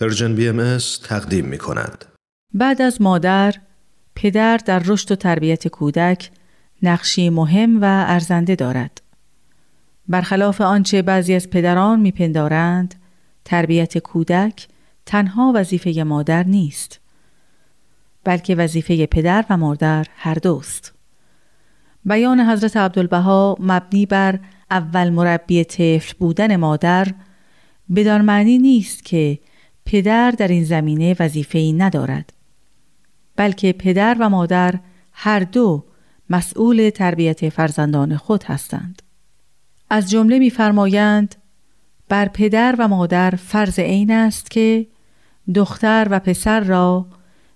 Persian BM تقدیم می کند. بعد از مادر، پدر در رشد و تربیت کودک نقشی مهم و ارزنده دارد. برخلاف آنچه بعضی از پدران میپندارند، تربیت کودک تنها وظیفه مادر نیست، بلکه وظیفه پدر و مادر هر دوست. بیان حضرت عبدالبها مبنی بر اول مربی طفل بودن مادر بدان معنی نیست که پدر در این زمینه وظیفه‌ای ندارد بلکه پدر و مادر هر دو مسئول تربیت فرزندان خود هستند. از جمله می‌فرمایند بر پدر و مادر فرض عین است که دختر و پسر را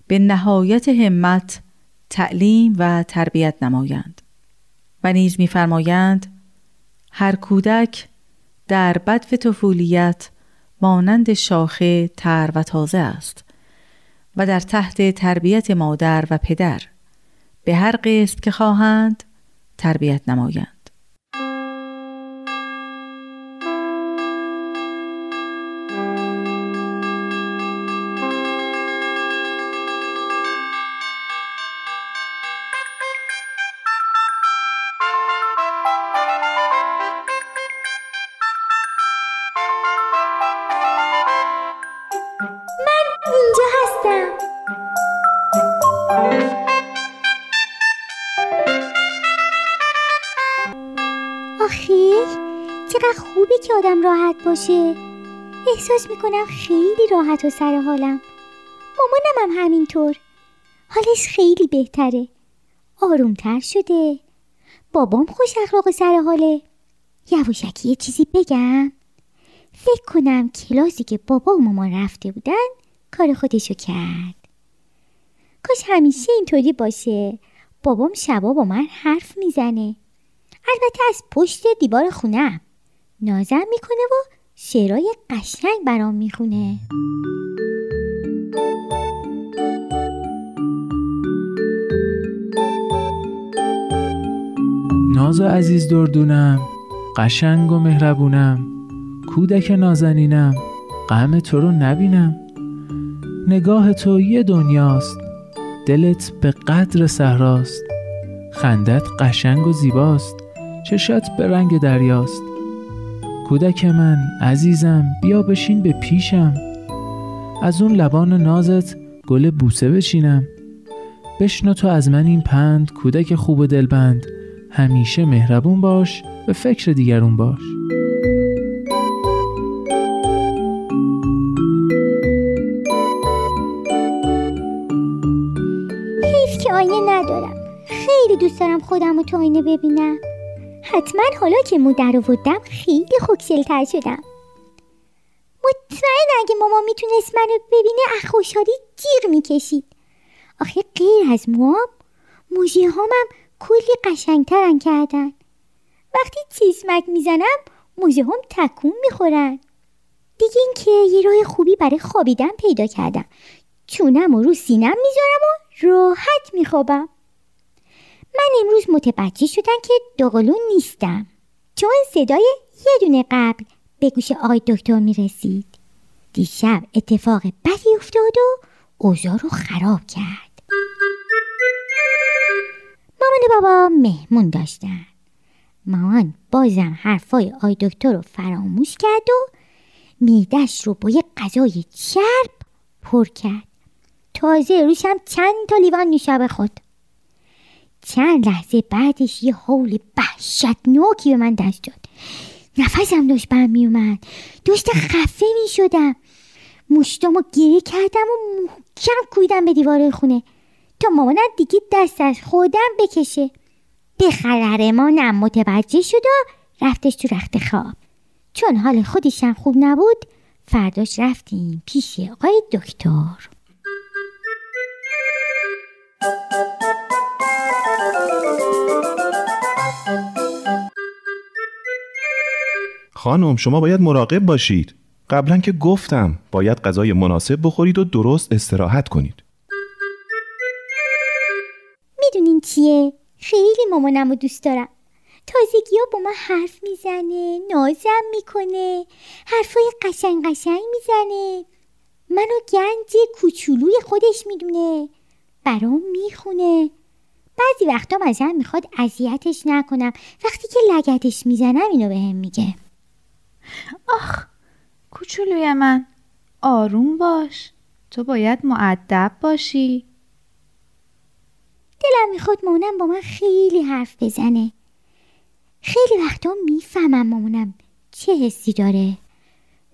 به نهایت همت تعلیم و تربیت نمایند و نیز می‌فرمایند هر کودک در بدف طفولیت مانند شاخه تر و تازه است و در تحت تربیت مادر و پدر به هر قسم که خواهند تربیت نمایند. که آدم راحت باشه. احساس می‌کنم خیلی راحت و سر حالم. مامانم هم همینطور. حالش خیلی بهتره. آرومتر شده. بابام خوش اخلاق سر حاله. یواشکی یه چیزی بگم. فکر کنم کلاسی که بابا و مامان رفته بودن کار خودشو کرد. کاش همیشه اینطوری باشه. بابام شبا با من حرف می‌زنه. البته از پشت دیوار خونم نازم می‌کنه و شعرهای قشنگ برام می‌خونه. ناز عزیز دردونم قشنگ و مهربونم کودک نازنینم غم تو رو نبینم. نگاه تو یه دنیاست دلت به قدر صحراست. خندت قشنگ و زیباست چشات به رنگ دریاست. کودک من عزیزم بیا بشین به پیشم. از اون لبان نازت گل بوسه بچینم. بشنو تو از من این پند کودک خوب و دلبند. همیشه مهربون باش به فکر دیگرون باش. حیف که آینه ندارم. خیلی دوست دارم خودم رو تو آینه ببینم. حتما حالا که مو در آوردم خیلی خوکشلتر شدم. مطمئن اگه ماما می‌تونست منو ببینه از خوشحالی جیغ می‌کشید. آخه غیر از موام موژه هامم کلی قشنگترن کردن. وقتی چشمک می‌زنم موژه هم تکون می‌خورن. دیگه اینکه یه راه خوبی برای خوابیدن پیدا کردم. چونم و رو سینم می‌ذارم و راحت میخوابم. من امروز متوجه شدم که دوقلون نیستم. چون صدای یه دونه قبل به گوش آقای دکتر می رسید دیشب اتفاق بدی افتاد و اوضاع رو خراب کرد. مامان و بابا مهمون داشتن. مامان بازم حرفای آی دکتر رو فراموش کرد و میدش رو با یه غذای چرب پر کرد. تازه روشم چند تا لیوان نوشابه خود. چند لحظه بعدش یه حول وحشتناکی به من دست داد. نفسم داشت بر می اومد داشت خفه می شدم مشتامو گیری کردم و محکم کویدم به دیوار خونه. تا مامانم دیگه دست از خودم بکشه. به خلرمانم متوجه شد و رفتش تو رخت خواب. چون حال خودشم خوب نبود فرداش رفتیم پیش آقای دکتر. خانم شما باید مراقب باشید. قبلا که گفتم باید غذای مناسب بخورید و درست استراحت کنید. می‌دونین چیه؟ خیلی مامانم رو دوست دارم. تازگی ها با من حرف می‌زنه نازم می‌کنه حرفای قشنگ قشنگ می‌زنه. من گنج کوچولوی خودش می‌دونه. برام می‌خونه. بعضی وقتا مثلا می‌خواد اذیتش نکنم. وقتی که لگتش می‌زنم اینو به هم میگه. آخ کوچولوی من آروم باش. تو باید معدب باشی. دلم می‌خواد مامانم با من خیلی حرف بزنه. خیلی وقتا می‌فهمم مامانم چه حسی داره.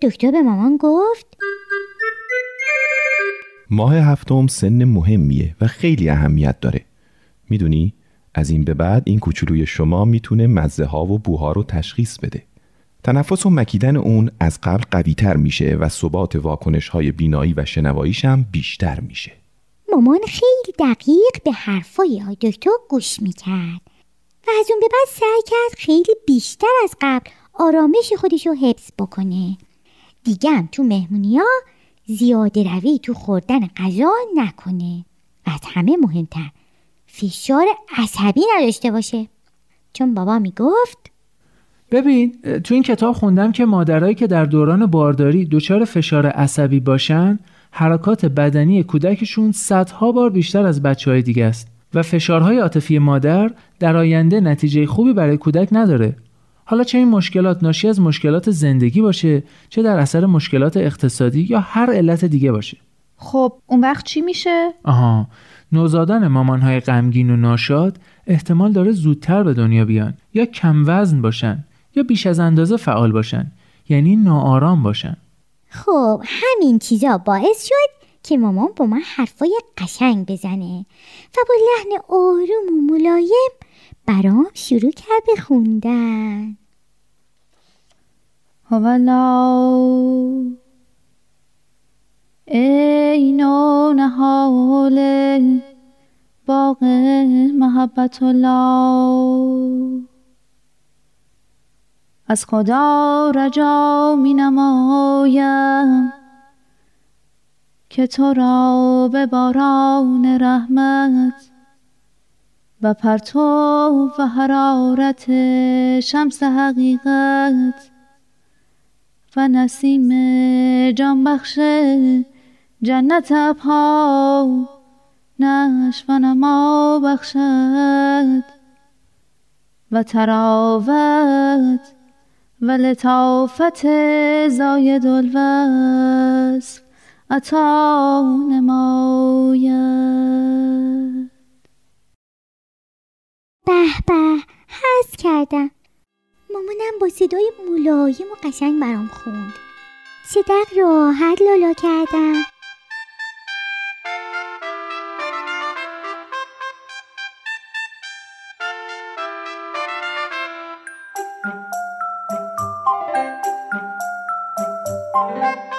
دکتر به مامان گفت ماه هفتم سن مهمیه و خیلی اهمیت داره. می‌دونی؟ از این به بعد این کوچولوی شما می‌تونه مزه ها و بوها رو تشخیص بده. تنفس و مکیدن اون از قبل قوی تر میشه و ثبات واکنش های بینایی و شنواییش هم بیشتر میشه. مامان خیلی دقیق به حرفای دکتر گوش می‌کرد و از اون به بعد سعی کرد خیلی بیشتر از قبل آرامش خودش رو حفظ بکنه. دیگه هم تو مهمونی ها زیاده روی تو خوردن غذا نکنه و از همه مهمتر فشار عصبی نداشته باشه. چون بابا می‌گفت ببین تو این کتاب خوندم که مادرایی که در دوران بارداری دچار فشار عصبی باشن حرکات بدنی کودکشون صدها بار بیشتر از بچه های دیگه است و فشارهای عاطفی مادر در آینده نتیجه خوبی برای کودک نداره. حالا چه این مشکلات ناشی از مشکلات زندگی باشه چه در اثر مشکلات اقتصادی یا هر علت دیگه باشه. خب اون وقت چی میشه؟ آها نوزادان مامانهای غمگین و ناشاد احتمال داره زودتر به دنیا بیان یا کم وزن باشن. یا بیش از اندازه فعال باشن. یعنی ناآرام باشن. خب همین چیزا باعث شد که مامان با من حرفای قشنگ بزنه و با لحن آروم و ملایم برام شروع کرد به خوندن. هولا ای نو نهال باغ محبت الله. از خدا رجا می نمایم که تو را به باران رحمت و پرتو و حرارت شمس حقیقت و نسیم جانبخش جنت ابها نش و نما بخشد و تراوت و لطافت زاید الوصف عطا نماید. به به حس کردم. مامانم با صدای ملایم و قشنگ برام خوند. صدق راحت لالا کردم. Música